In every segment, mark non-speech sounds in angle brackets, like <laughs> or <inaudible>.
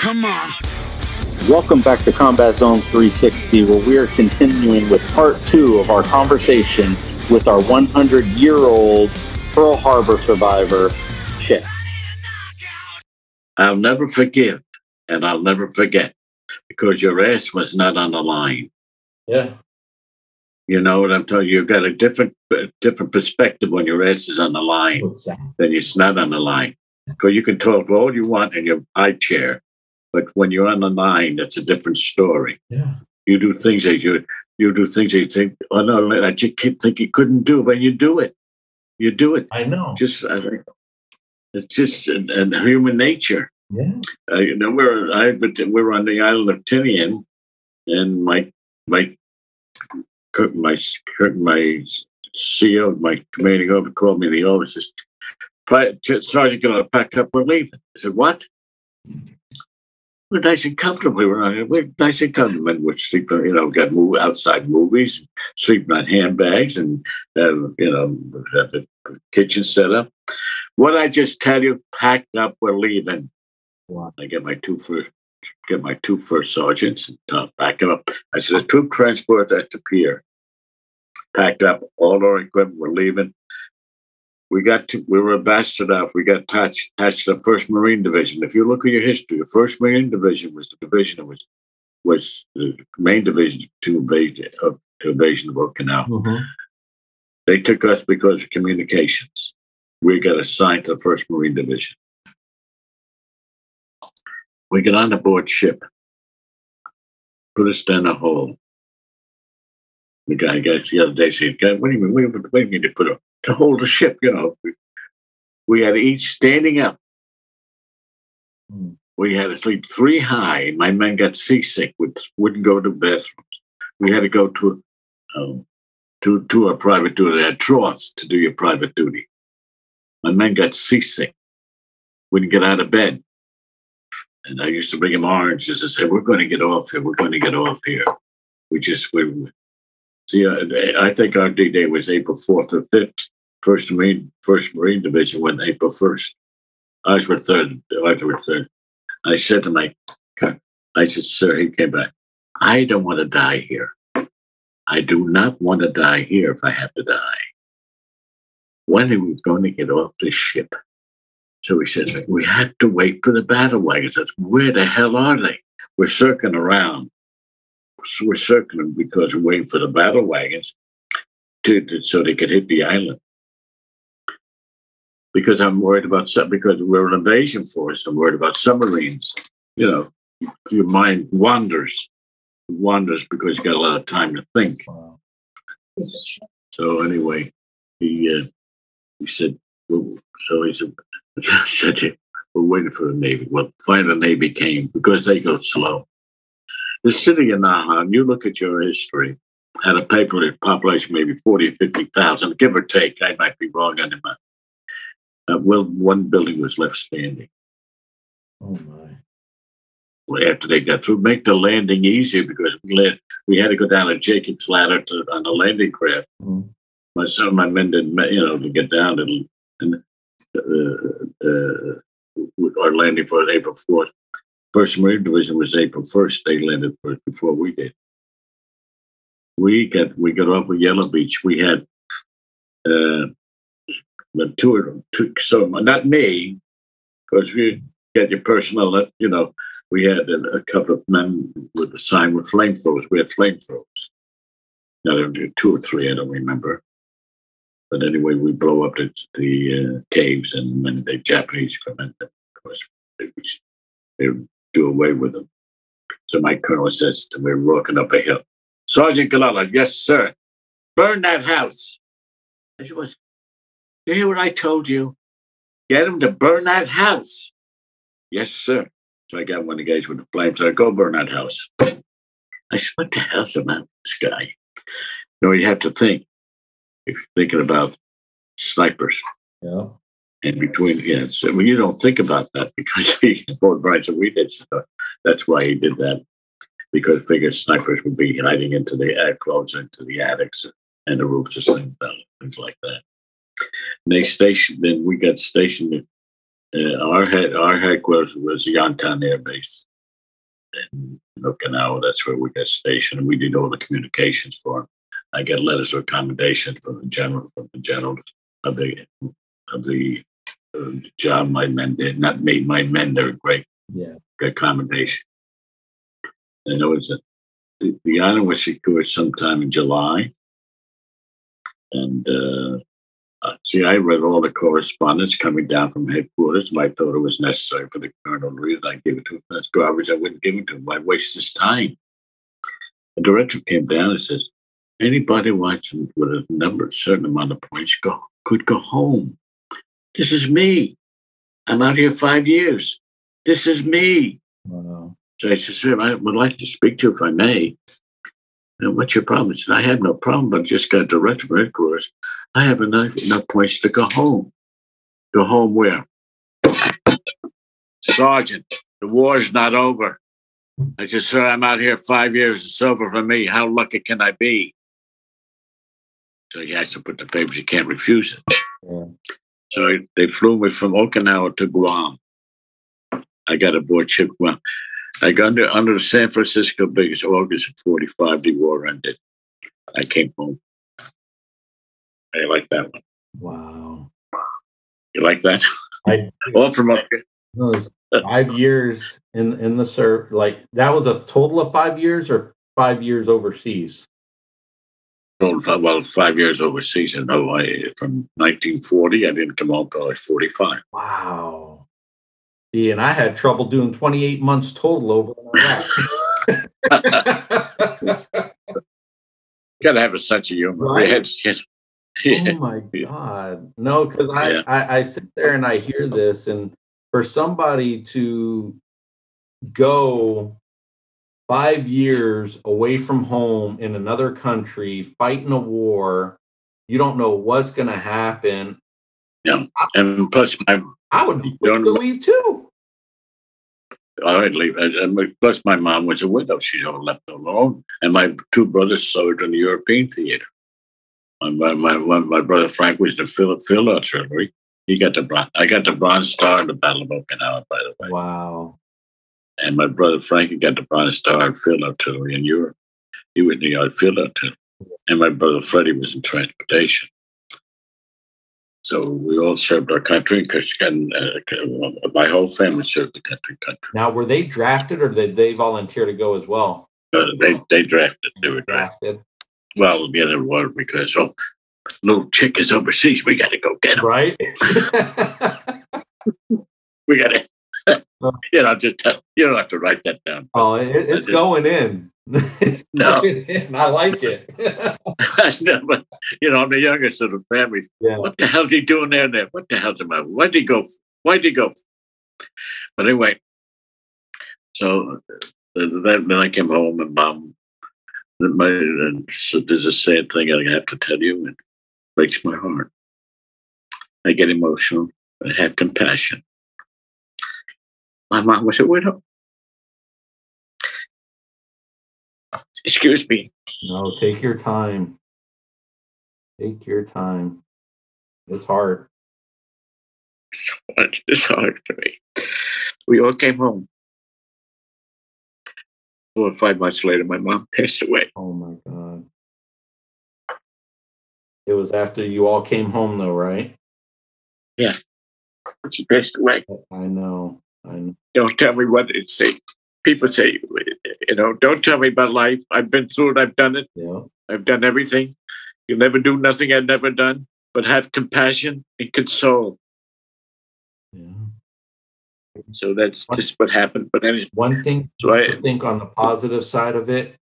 Come on. Welcome back to Combat Zone 360, where we are continuing with part two of our conversation with our 100 year old Pearl Harbor survivor, Chick. I'll never forgive and I'll never forget because your ass was not on the line. Yeah. You know what I'm telling you? You've got a different different perspective when your ass is on the line Exactly. than it's not on the line. Because you can talk all you want in your high chair, but when you're on the line, that's a different story. Yeah. You do things that you you do things that you think, oh no, that you can't think you couldn't do, but you do it. You do it. I know. Just I it's just and, and human nature. Yeah. Uh, you know, we're I but we're on the island of Tinian, and my my my my CEO, my commanding officer, called me the office. Says, "Pri- Sergeant, gonna pack up. We're leaving. I said, "What?" We're nice and comfortable. We were on, we're nice and comfortable. And we're sleeping, you know, got move outside movies, sleeping on handbags, and uh, you know, have the kitchen set up. What I just tell you, packed up. We're leaving. I get my two first, get my two first sergeants and uh, back them up. I said, a troop transport at the pier. Packed up all our equipment. We're leaving. We got to, we were ambassador off. We got attached, attached to the First Marine Division. If you look at your history, the First Marine Division was the division that was was the main division to invade of to invasion of Okinawa. Mhm. They took us because of communications. We got assigned to the First Marine Division. We get on the board ship, put us down a hole. The guy guys the other day said, "God, what do you mean? What, what do you mean to put a to hold the ship? You know, we, we had each standing up. Mm. We had to sleep three high. My men got seasick, would, wouldn't go to bathrooms. We had to go to um, to to a private duty. They had troughs to do your private duty. My men got seasick, wouldn't get out of bed. And I used to bring him oranges and say, "We're going to get off here. We're going to get off here." We just we see. uh, I think our D Day was April fourth or fifth. First Marine First Marine Division went April first. I was with third. I was with third. I said to my, I said, "Sir," he came back. I don't want to die here. I do not want to die here if I have to die. When are we going to get off this ship? So he said, We have to wait for the battle wagons. Said, Where the hell are they? We're circling around. We're circling because we're waiting for the battle wagons to, to- so they could hit the island. Because I'm worried about because we're an invasion force. I'm worried about submarines. You know, your mind wanders, wanders because you got a lot of time to think. Wow. So anyway, he uh, he said, so he said, said, to we're waiting for the Navy. Well, finally the Navy came because they go slow. The city of Naha, you look at your history, had a population, population maybe 40 or 50,000, give or take. I might be wrong on that. Uh, well, one building was left standing. Oh my. Well, after they got through, make the landing easier because we, we had to go down a Jacob's ladder to, on a landing craft. Mhm. my some of my men didn't, you know, to get down and, and Uh, uh, our landing for April fourth. First Marine Division was April first. They landed first before we did. We got we got off of Yellow Beach. We had uh, two of them. Two, so not me, because we get your personnel. That uh, you know, we had a, a couple of men with the sign with flamethrowers. We had flamethrowers. Now there were two or three. I don't remember. But anyway, we blow up the, the uh, caves, and then the Japanese come in. Of course, they, they do away with them. So my colonel says to me, walking up a hill. Sergeant Galala, yes, sir. Burn that house. I said, "What's- you hear what I told you? Get him to burn that house. Yes, sir. So I got one of the guys with the flames. So I go burn that house. I said, what the hell's the matter with this guy? You know, you have to think if you're thinking about snipers Yeah. in between. Yeah, so well, you don't think about that because <laughs> he Fort Bryan said we did. So that's why he did that. because figured snipers would be hiding into the air close into the attics and the roofs of things, things like that. And they stationed. Then we got stationed. Uh, our head, our headquarters was Yontan Air Base in Okinawa. That's where we got stationed. And we did all the communications for them. I get letters of commendation from the general, from the generals of the of the uh, job my men did. Not me, my men. They're great, Yeah. great commendation. And it was a, the, the island was secured sometime in July. And uh, uh, see, I read all the correspondence coming down from headquarters. I thought it was necessary for the colonel to read. I gave it to him. That's garbage. I wouldn't give it to him. Why waste his time? The director came down and says, anybody watching with a number, certain amount of points, go could go home. This is me. I'm out here five years. This is me. Wow. So I said, sir, I would like to speak to you if I may. And what's your problem? He said, I have no problem, but I just got directed from headquarters. I have enough, enough points to go home. Go home where? Sergeant, the war's not over. I said, sir, I'm out here five years. It's over for me. How lucky can I be? So he has to put the papers. He can't refuse it. Yeah. So they flew me from Okinawa to Guam. I got aboard ship Guam. I got under, under the San Francisco Bay. August of 45, the war ended. I came home. I like that one. Wow. You like that? I <laughs> All from up five years in in the serve. Like that was a total of five years or five years overseas. Well, five years overseas in Hawaii. From 1940, I didn't come home until I was 45. Wow. See, and I had trouble doing 28 months total over in Iraq. <laughs> Got to have a sense of humor. Right? Had- oh yeah. Oh my <laughs> god. No, because I, Yeah. I I sit there and I hear this, and for somebody to go five years away from home in another country, fighting a war, you don't know what's gonna happen. Yeah. And plus, my I would be quick to leave too. I'd leave. And plus, my mom was a widow. She's all left alone. And my two brothers served in the European theater. My my my, brother Frank was in the field field artillery. He got the bronze. I got the bronze star in the Battle of Okinawa, by the way. Wow. And my brother Frankie got the bronze star field artillery in Europe. He was in the yard field artillery. And my brother Freddie was in transportation. So we all served our country, because uh, my whole family served the country. Country. Now, were they drafted or did they volunteer to go as well? Uh, they they drafted. They were drafted. Drafted, Well, yeah, they were because oh, little chick is overseas. We got to go get him. right? <laughs> We got to. <laughs> you know, just tell, you don't have to write that down. oh, it, it's just- going in. It's <laughs> No. going <laughs> in. I like it. No, but, you know, I'm the youngest of the family. yeah. What the hell's he doing there? There? What the hell's about? Why'd he go? Why'd he go? But anyway, so uh, then, then I came home and mom. My, and so there's a sad thing I have to tell you. It breaks my heart. I get emotional. I have compassion. My mom was a widow. Excuse me. No, take your time. Take your time. It's hard. much this hard for me. We all came home. Or five months later, my mom passed away. Oh my god. It was after you all came home though, right? Yeah. She passed away. I know. Don't tell me what it's say. People say, you know, don't tell me about life. I've been through it. I've done it. Yeah. I've done everything. You'll never do nothing I've never done, but have compassion and console. Yeah. So that's just what happened. But anyway, One thing So I- think on the positive side of it,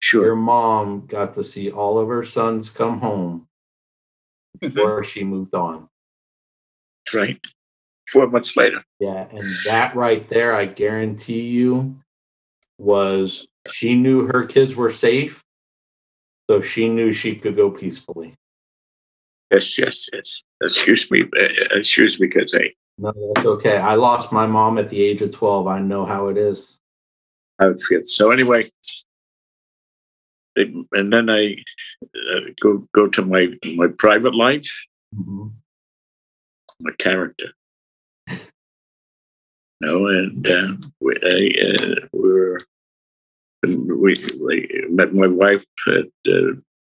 sure. your mom got to see all of her sons come home mm-hmm. before she moved on. Right. Four months later. Yeah, and that right there, I guarantee you, was she knew her kids were safe, so she knew she could go peacefully. Yes, yes, yes. Excuse me. uh, Excuse me, because I, No, that's okay. I lost my mom at the age of 12. I know how it is. how it feels. So anyway, and then I uh, go go to my my private life, Mhm. my character. No, and uh, we uh, we're we, we met my wife at uh,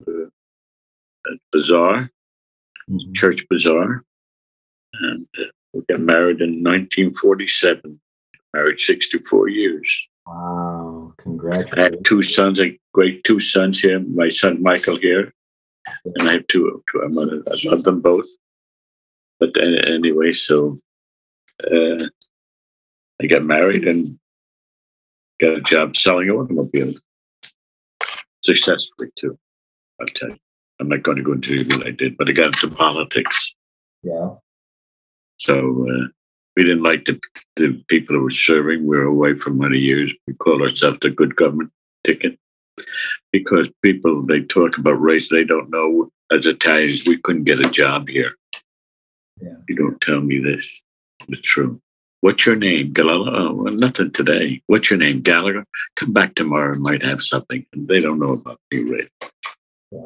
uh, at Bazaar Mhm. Church Bazaar, and uh, we got married in 1947. Married 64 years. Wow. Congratulations. I have two sons, a great two sons here. My son Michael here, and I have two. two I love them both. But uh, anyway, so uh, I got married and got a job selling automobiles successfully too. I'll tell you. I'm not going to go into what I did, but I got into politics. Yeah. So uh, we didn't like the, the people who were serving. We were away for many years. We called ourselves the good government ticket because people they talk about race. They don't know as Italians we couldn't get a job here. Yeah. You don't tell me this. It's true. What's your name, Galala? Oh, well, nothing today. What's your name, Gallagher? Come back tomorrow and might have something. And they don't know about me, really.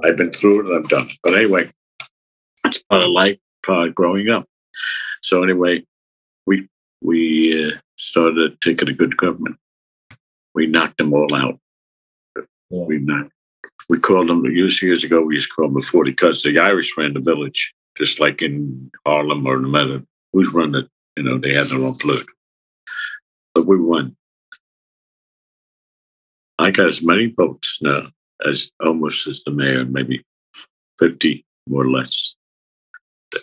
I've been through it and I've done it. But anyway, it's part of life, part of growing up. So anyway, we we uh, started taking a good government. We knocked them all out. Yeah. We knocked. We called them years years ago. We used to call them the forty cuts. The Irish ran the village, just like in Harlem or no matter who's run it. You know, they had their own political. But we won. I got as many votes now as almost as the mayor, maybe 50 more or less.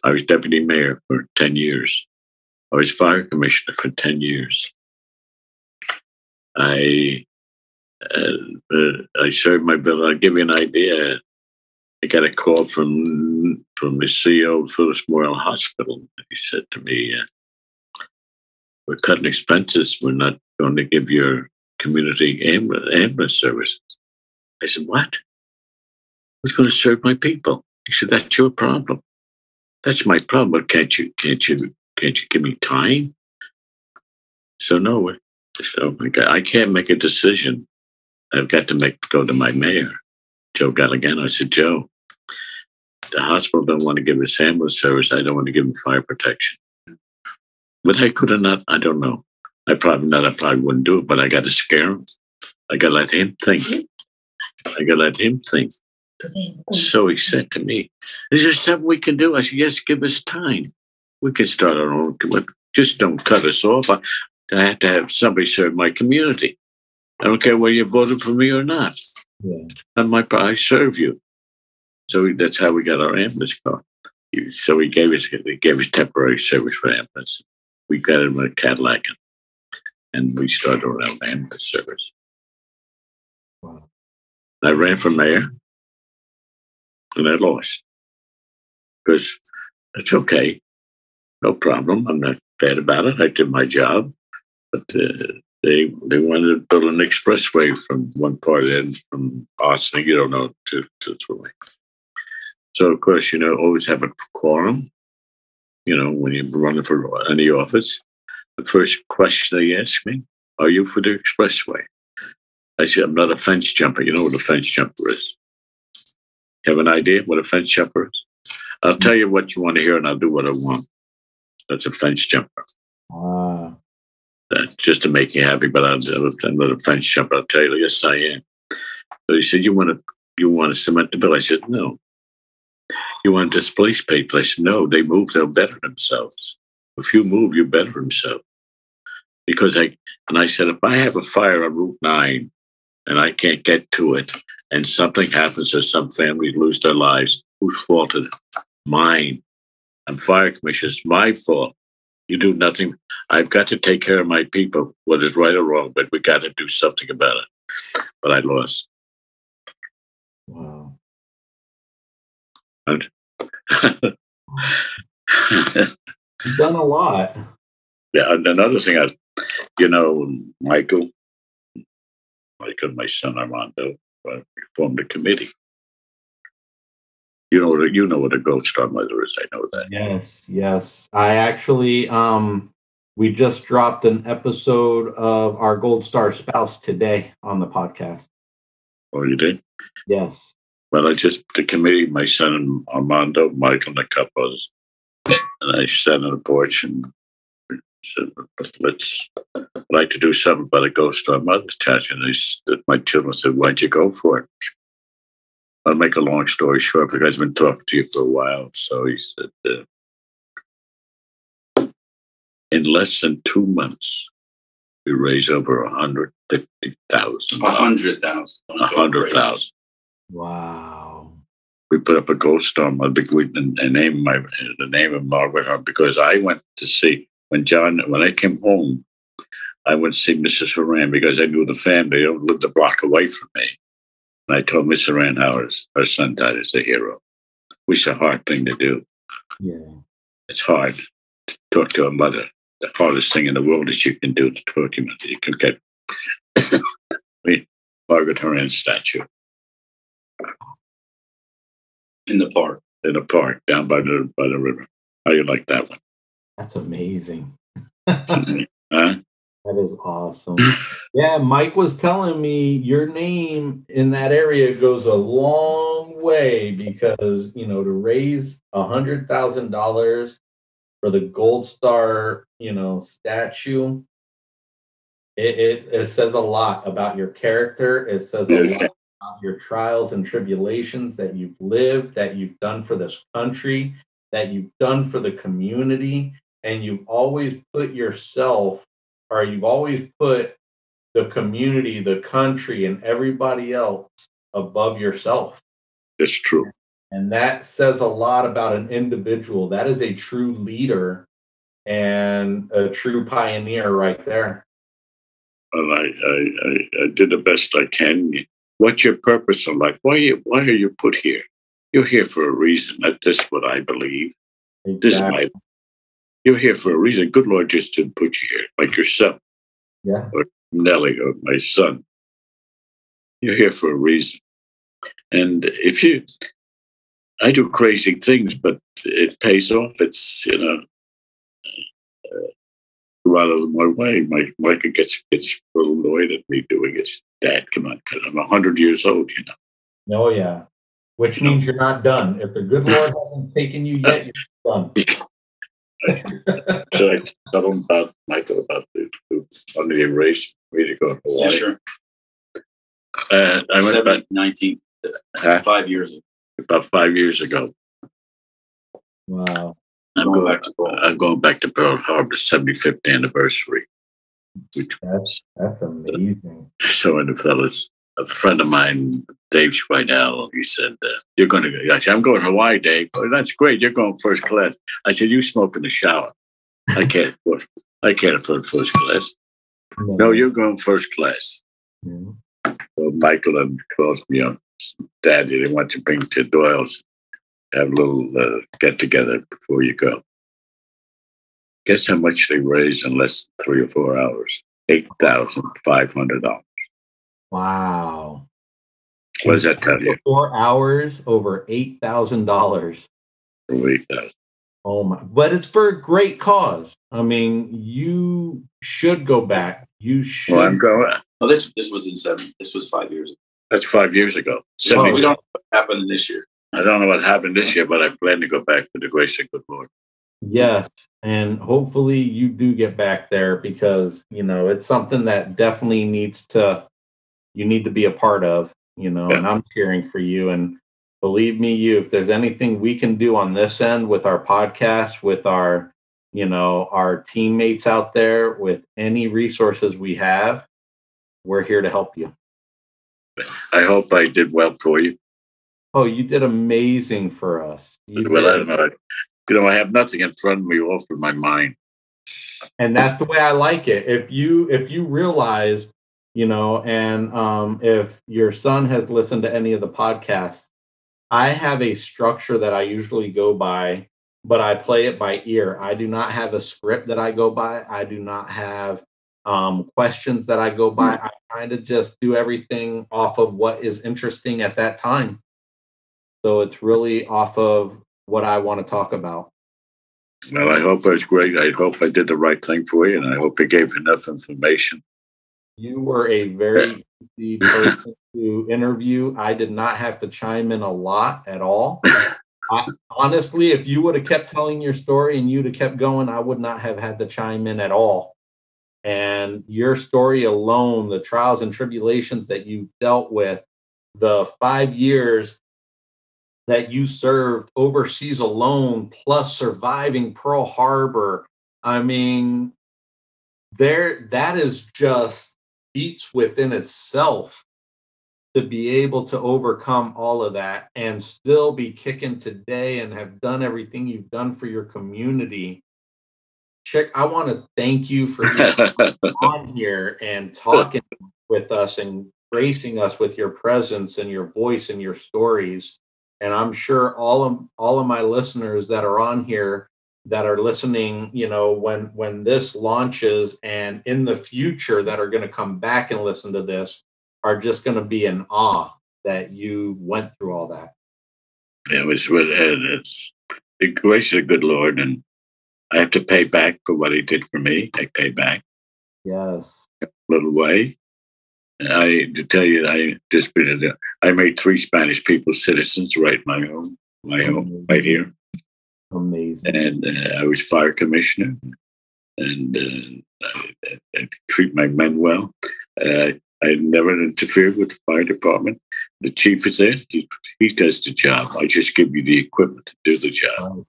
I was deputy mayor for 10 years. I was fire commissioner for 10 years. I uh, uh, I served my bill. I'll give you an idea. I got a call from from the CEO of Phelps Memorial Hospital. He said to me, uh, "We're cutting expenses. We're not going to give your community ambulance, services." I said, "What? Who's going to serve my people?" He said, "That's your problem. That's my problem. But can't you? Can't you? Can't you give me time?" So no, so I can't make a decision. I've got to make go to my mayor, Joe Galligan. I said, Joe, the hospital don't want to give us ambulance service. I don't want to give them fire protection. But I could have not. I don't know. I probably not. I probably wouldn't do it. But I got to scare him. I got to let him think. Mm-hmm. I got to let him think. So he said to me, Is there something we can do? I said, Yes, give us time. We can start our own, but just don't cut us off. I, I have to have somebody serve my community. I don't care whether you voted for me or not. Yeah. And my, I serve you. So that's how we got our ambulance car. So he gave us, he gave us temporary service for ambulance. We got him a Cadillac and we started our own ambulance service. Wow. I ran for mayor and I lost. Because it's okay. No problem. I'm not bad about it. I did my job. But uh, they they wanted to build an expressway from one part in from Austin, you don't know, to, to Troy. So, of course, you know, always have a quorum, you know, when you're running for any office. The first question they ask me, are you for the expressway? I said, I'm not a fence jumper. You know what a fence jumper is? You have an idea what a fence jumper is? I'll tell you what you want to hear and I'll do what I want. That's a fence jumper. Ah. That's just to make you happy, but I'm, I'm not a fence jumper. I'll tell you, yes, I am. So he said, you want to, you want to cement the bill? I said, no. You want to displace people? I said, no, they move, they'll better themselves. If you move, you better themselves. Because I, and I said, if I have a fire on Route 9 and I can't get to it and something happens or some families lose their lives, whose fault is it? Mine. I'm fire commissioner. It's my fault. You do nothing. I've got to take care of my people, whether it's right or wrong, but we got to do something about it. But I lost. Wow. You've done a lot. yeah, and another thing, I, you know, Michael, Michael, my son Armando, uh, we formed a committee. You know, what a- you know what a Gold Star mother is. I know that. Yes, yes. I actually um we just dropped an episode of our Gold Star spouse today on the podcast. Oh, you did? Yes. Well, I just, the committee, my son Armando, Michael, and a couple others, and I sat on the porch and said, let's I'd like to do something about a Gold Star mother's tattoo. And they, my children said, why'd you go for it? I'll make a long story short because I've been talking to you for a while. So he said, uh, in less than two months, we raised over a hundred fifty thousand. A hundred thousand. A hundred thousand. Wow. We put up a Gold Star. My big we and name my the name of Margaret because I went to see when John when I came home. I went to see Mrs. Horan because I knew the family lived a block away from me. And I told Miss Horan how her son died as a hero, which is a hard thing to do. Yeah. It's hard to talk to a mother. The hardest thing in the world is you can do to talk to you. You can get <coughs> Margaret Horan statue in the park. In the park down by the by the river. How you like that one? That's amazing. Mm-hmm. <laughs> huh? That is awesome. yeah, Mike was telling me your name in that area goes a long way because you know to raise a hundred thousand dollars for the gold star, you know, statue. It, it, it says a lot about your character. It says a lot your trials and tribulations that you've lived, that you've done for this country, that you've done for the community, and you've always put yourself or you've always put the community, the country, and everybody else above yourself. It's true. And that says a lot about an individual. That is a true leader and a true pioneer right there. Well, I, I, I, I did the best I can. What's your purpose in life? Why are you, why are you put here? You're here for a reason. That, that's what I believe. Exactly. This is my you're here for a reason. Good Lord just didn't put you here, like yourself. Yeah. Or Nellie or my son. You're here for a reason. And if you, I do crazy things, but it pays off. It's, you know, uh, rather than my way. My Micah gets gets a little annoyed at me doing it. Dad, come on, because I'm 100 years old, you know. Oh, yeah. Which means you're not done. If the good Lord <laughs> hasn't taken you yet, you're done. <laughs> Should I tell them about Michael about the, the under the race me to go to Hawaii? Yeah, sure. Uh, I went about 19, uh, five years ago. About five years ago. Wow. I'm going, back to Pearl. I'm going back to Pearl Harbor 75th anniversary. Which, that's that's amazing. So, and the fellas, a friend of mine, Dave Schweidel, he said, uh, You're going to go. I said, I'm going to Hawaii, Dave. Oh, that's great. You're going first class. I said, You smoke in the shower. I can't afford, I can't afford first class. No, no you're going first class. Mm-hmm. So Michael and calls me up. Daddy, they want to bring to Doyle's, have a little uh, get together before you go. Guess how much they raised in less than three or four hours? $8,500. Wow. What does that tell you? Four hours over eight thousand dollars. Eight thousand. Oh my! But it's for a great cause. I mean, you should go back. You should. Well, I'm going. Well, this this was in seven. This was five years ago. That's five years ago. Oh, we don't know what happened this year. I don't know what happened this year, but I plan to go back for the grace of good Lord. Yes, and hopefully you do get back there because you know it's something that definitely needs to you need to be a part of, you know, yeah. and I'm cheering for you. And believe me, you, if there's anything we can do on this end with our podcast, with our, you know, our teammates out there, with any resources we have, we're here to help you. I hope I did well for you. Oh, you did amazing for us. You well, did. I don't know. You know, I have nothing in front of me, off of my mind. And that's the way I like it. If you if you realize you know and um, if your son has listened to any of the podcasts i have a structure that i usually go by but i play it by ear i do not have a script that i go by i do not have um, questions that i go by i kind of just do everything off of what is interesting at that time so it's really off of what i want to talk about Well, I hope I was great. I hope I did the right thing for you, and I hope I gave enough information. You were a very easy <laughs> person to interview. I did not have to chime in a lot at all. <laughs> I, honestly, if you would have kept telling your story and you'd have kept going, I would not have had to chime in at all. And your story alone, the trials and tribulations that you dealt with, the five years that you served overseas alone, plus surviving Pearl Harbor. I mean, there that is just beats within itself to be able to overcome all of that and still be kicking today and have done everything you've done for your community. Chick, I want to thank you for <laughs> being on here and talking with us and gracing us with your presence and your voice and your stories. And I'm sure all of all of my listeners that are on here that are listening, you know, when when this launches and in the future that are going to come back and listen to this are just going to be in awe that you went through all that. It was with uh, it's the grace of the good Lord, and I have to pay back for what He did for me. I pay back Yes. a little way. I to tell you, I just been I made three Spanish people citizens right my home, my home right here, Amazing. and uh, I was fire commissioner, and uh, I, I treat my men well. Uh, I never interfered with the fire department. The chief is there; he, he does the job. I just give you the equipment to do the job.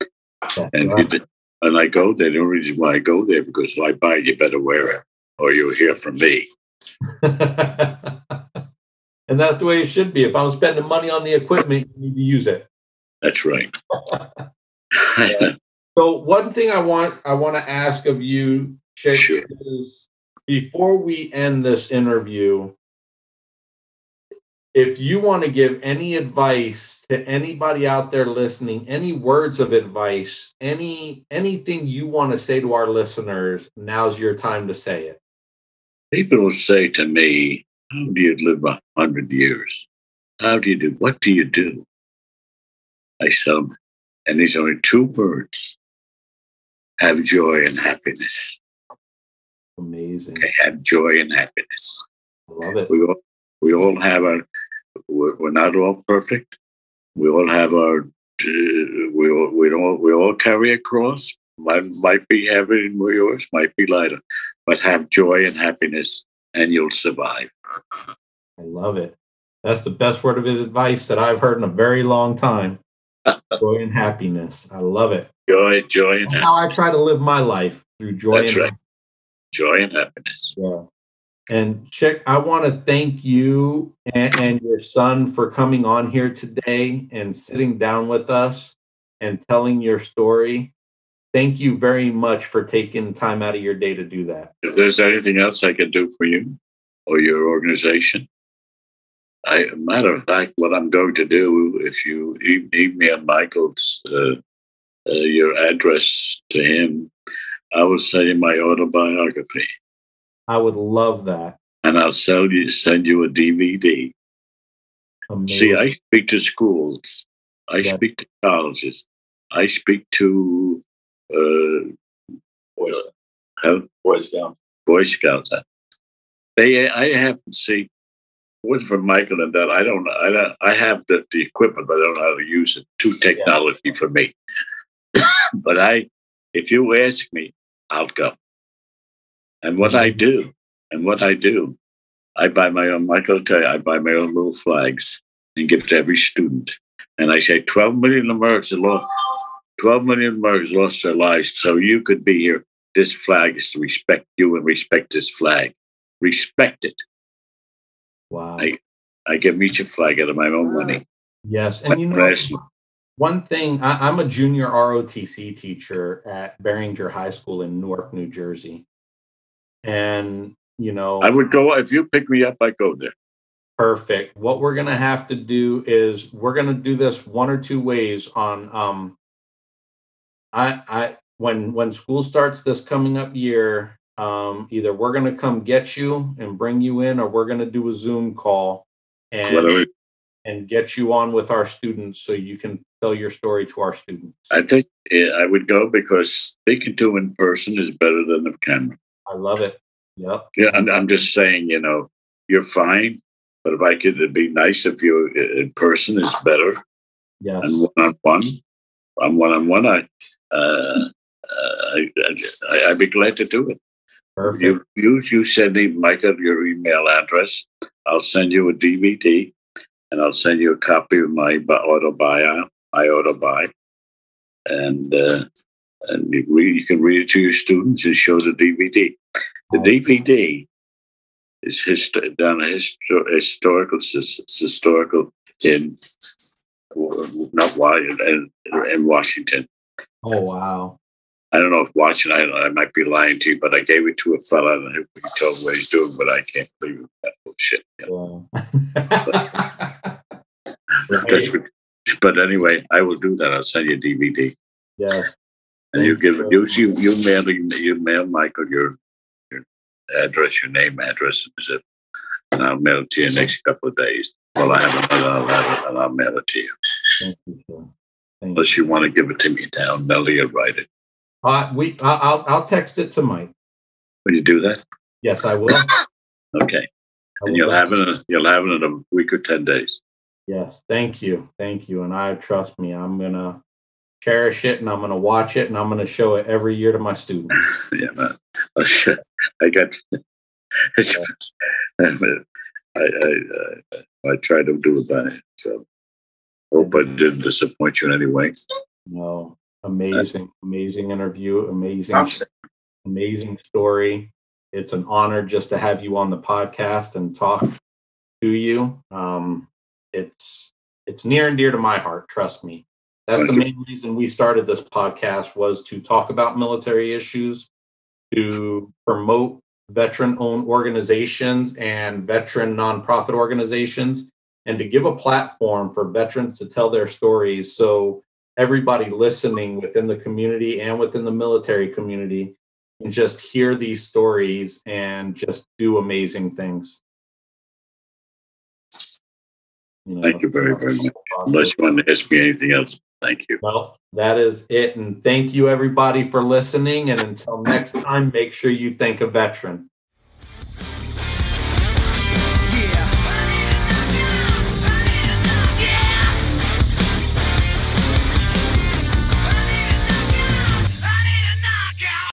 And it- and I go there. The only reason why I go there because if I buy it, you better wear it, or you'll hear from me. <laughs> and that's the way it should be. If I'm spending money on the equipment, you need to use it. That's right. <laughs> So one thing I want I want to ask of you, Chick, Sure. is before we end this interview, if you want to give any advice to anybody out there listening, any words of advice, any anything you want to say to our listeners, now's your time to say it. People will say to me, "How do you live a hundred years? How do you do? What do you do?" I them, and there's only two words: have joy and happiness. Amazing. Okay, have joy and happiness. I love it. We all, we all have our. We're, we're not all perfect. We all have our. Uh, we all we don't we all carry a cross. Might might be heavier than yours, might be lighter, but have joy and happiness, and you'll survive. I love it. That's the best word of advice that I've heard in a very long time. <laughs> Joy and happiness. I love it. Joy, joy, and That's happiness. how I try to live my life through joy That's and right. Joy and happiness. Yeah. And Chick, I want to thank you and, and your son for coming on here today and sitting down with us and telling your story. Thank you very much for taking time out of your day to do that. If there's anything else I can do for you or your organization, I matter of fact, what I'm going to do, if you email Michael's uh, uh, your address to him, I will send you my autobiography, I would love that. and I'll sell you send you a DVD. Amazing. See, I speak to schools, I speak to colleges, I speak to uh, Boy, how- Boy Scout. Boy Scouts. They, I have to see. What's for Michael and that? I don't. know. I don't. I have the, the equipment, but I don't know how to use it. Too technology for me. <coughs> but I, if you ask me, I'll go. And what I do, and what I do, I buy my own. Michael will tell you, I buy my own little flags and give to every student. And I say, 12 million Americans lost. 12 million Americans lost their lives, so you could be here this flag is to respect you and respect this flag. Respect it. wow. I- I give each a flag out of my own money. Yes. And you know, one thing, I, I'm a junior ROTC teacher at Barringer High School in Newark, New Jersey. And, you know, I would go if you pick me up. I go there. Perfect. What we're gonna have to do is we're gonna do this one or two ways on um I I when when school starts this coming up year, um either we're gonna come get you and bring you in or we're gonna do a Zoom call and Whatever. and get you on with our students so you can tell your story to our students. I think I would go because speaking to in person is better than the camera. I love it. Yep. Yeah, I'm, I'm just saying, you know, you're fine, but if I could, it'd be nice if you in person is better Yes. and one on one. I'm one on one. I, uh, uh, I, I, I'd be glad to do it. Perfect. You, you, you send me, Michael, your email address. I'll send you a DVD and I'll send you a copy of my bi- autobi, my autobi. And, uh, and you, read, you can read it to your students and show the DVD. The DVD is hist- done a histo- historical, historical in, not Washington, in Washington. Oh wow. I don't know if watching. I, I might be lying to you, but I gave it to a fella and he told me what he's doing, but I can't believe that bullshit. you know. Yeah. <laughs> That's what- but anyway, I will do that. I'll send you a DVD yes. and you give you. you you you mail you mail Michael your your address, your name, address, and zip, and I'll mail it to you next couple of days. Well, I have another letter and I'll mail it to you. Thank you, sir. Thank Unless you want to give it to me down, will write it. Uh, we, I'll, I'll text it to Mike. Will you do that? Yes, I will. <coughs> I Okay. will And you'll have it. In, you'll have it in a week or ten days. Yes, thank you, thank you, and I trust me. I'm gonna cherish it, and I'm gonna watch it, and I'm gonna show it every year to my students. <laughs> yeah, man. Oh, shit. I got. <laughs> I, I, I, I try to do it by so. Hope I didn't disappoint you in any way. No, amazing, amazing interview, amazing, amazing story. It's an honor just to have you on the podcast and talk to you. Um, it's it's near and dear to my heart. Trust me. That's the main reason we started this podcast was to talk about military issues, to promote veteran-owned organizations and veteran nonprofit organizations, and to give a platform for veterans to tell their stories. So everybody listening within the community and within the military community can just hear these stories and just do amazing things. know, Thank you very, very much. Unless you want to ask me anything else, thank you. Well, that is it. And thank you, everybody, for listening. And until next time, make sure you thank a veteran.